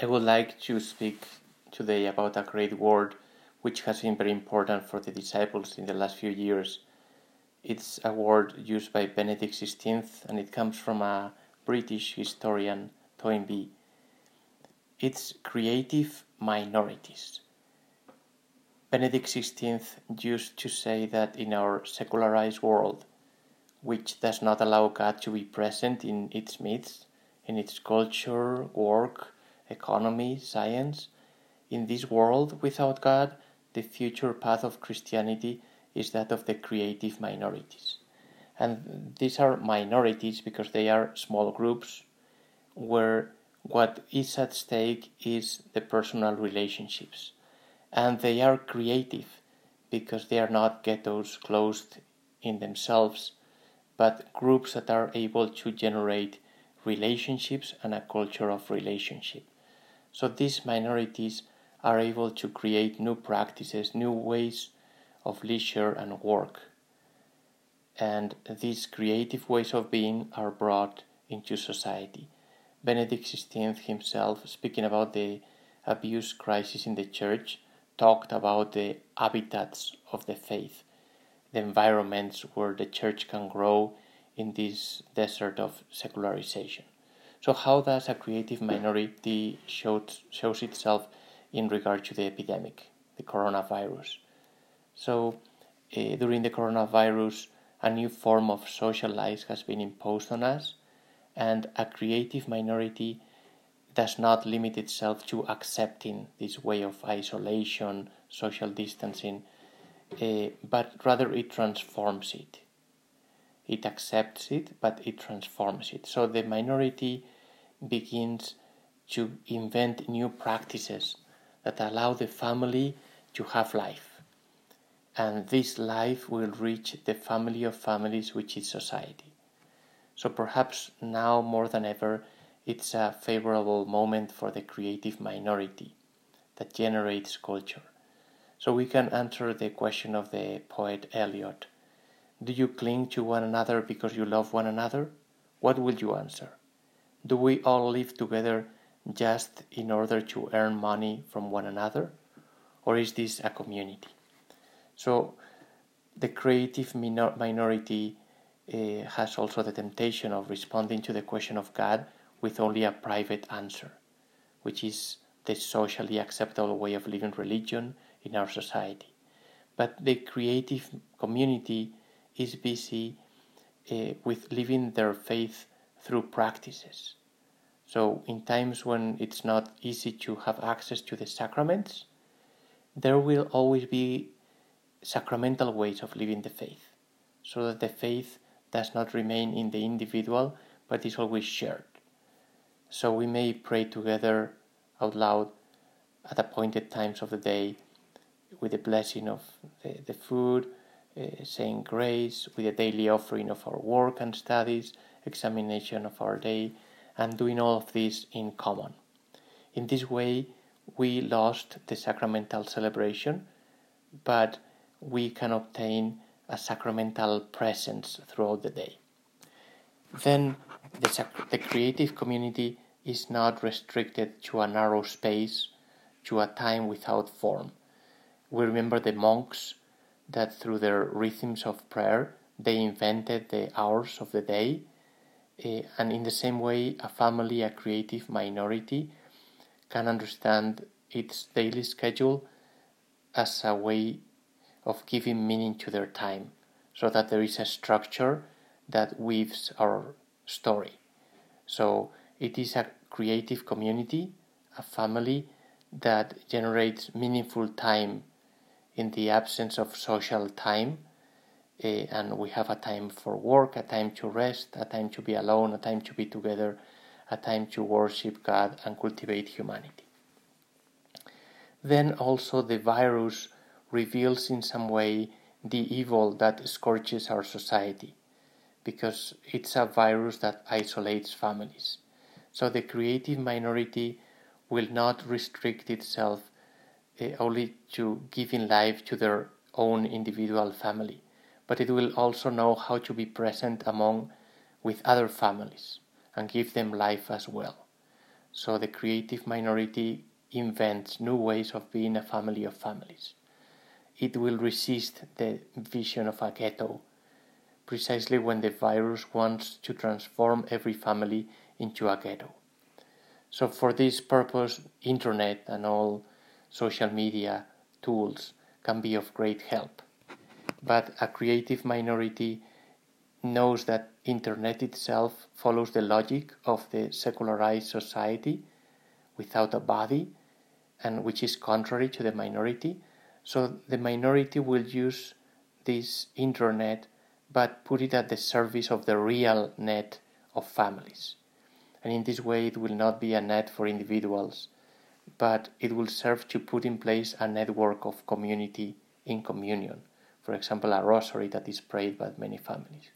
I would like to speak today about a great word which has been very important for the disciples in the last few years. It's a word used by Benedict XVI and it comes from a British historian, Toynbee. It's creative minorities. Benedict XVI used to say that in our secularized world, which does not allow God to be present in its midst, in its culture, work, economy, science. In this world without God, the future path of Christianity is that of the creative minorities. And these are minorities because they are small groups where what is at stake is the personal relationships. And they are creative because they are not ghettos closed in themselves, but groups that are able to generate relationships and a culture of relationship. So these minorities are able to create new practices, new ways of leisure and work. And these creative ways of being are brought into society. Benedict XVI himself, speaking about the abuse crisis in the church, talked about the habitats of the faith, the environments where the church can grow in this desert of secularization. So, how does a creative minority shows, shows itself in regard to the epidemic, the coronavirus? So, uh, during the coronavirus, a new form of social life has been imposed on us, and a creative minority does not limit itself to accepting this way of isolation, social distancing, uh, but rather it transforms it it accepts it, but it transforms it. So the minority begins to invent new practices that allow the family to have life. And this life will reach the family of families, which is society. So perhaps now more than ever, it's a favorable moment for the creative minority that generates culture. So we can answer the question of the poet Eliot do you cling to one another because you love one another? What will you answer? Do we all live together just in order to earn money from one another? Or is this a community? So, the creative minor- minority uh, has also the temptation of responding to the question of God with only a private answer, which is the socially acceptable way of living religion in our society. But the creative community is busy uh, with living their faith through practices. So, in times when it's not easy to have access to the sacraments, there will always be sacramental ways of living the faith, so that the faith does not remain in the individual but is always shared. So, we may pray together out loud at appointed times of the day with the blessing of the, the food uh, saying grace with a daily offering of our work and studies, examination of our day, and doing all of this in common. In this way, we lost the sacramental celebration, but we can obtain a sacramental presence throughout the day. Then the, sac- the creative community is not restricted to a narrow space, to a time without form. We remember the monks that through their rhythms of prayer they invented the hours of the day. Uh, and in the same way, a family, a creative minority, can understand its daily schedule as a way of giving meaning to their time, so that there is a structure that weaves our story. So it is a creative community, a family that generates meaningful time in the absence of social time. Uh, and we have a time for work, a time to rest, a time to be alone, a time to be together, a time to worship God and cultivate humanity. Then also the virus reveals in some way the evil that scorches our society because it's a virus that isolates families. So the creative minority will not restrict itself Eh, only to giving life to their own individual family, but it will also know how to be present among with other families and give them life as well. So the creative minority invents new ways of being a family of families. It will resist the vision of a ghetto precisely when the virus wants to transform every family into a ghetto. So for this purpose, internet and all social media tools can be of great help. But a creative minority knows that internet itself follows the logic of the secularized society without a body and which is contrary to the minority. So the minority will use this internet but put it at the service of the real net of families. And in this way it will not be a net for individuals but it will serve to put in place a network of community in communion for example a rosary that is prayed by many families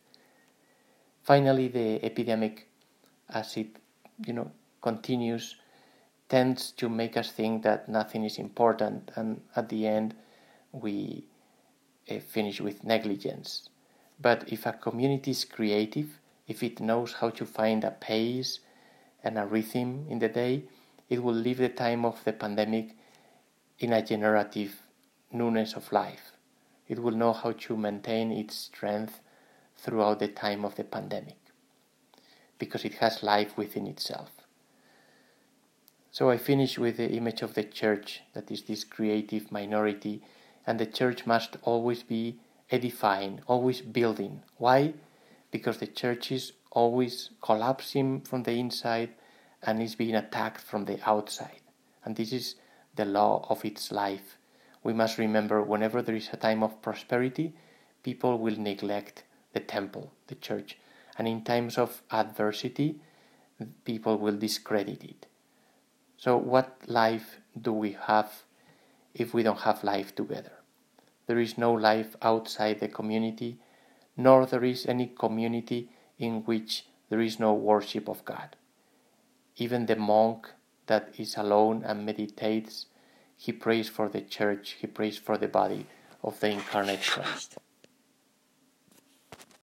Finally, the epidemic, as it you know continues, tends to make us think that nothing is important, and at the end, we uh, finish with negligence. But if a community is creative, if it knows how to find a pace and a rhythm in the day, it will live the time of the pandemic in a generative newness of life. It will know how to maintain its strength throughout the time of the pandemic because it has life within itself. So I finish with the image of the church, that is this creative minority, and the church must always be edifying, always building. Why? Because the church is always collapsing from the inside and is being attacked from the outside. And this is the law of its life. We must remember whenever there is a time of prosperity, people will neglect the temple, the church. And in times of adversity, people will discredit it. So, what life do we have if we don't have life together? There is no life outside the community, nor there is any community in which there is no worship of God. Even the monk that is alone and meditates, he prays for the church, he prays for the body of the incarnate Christ.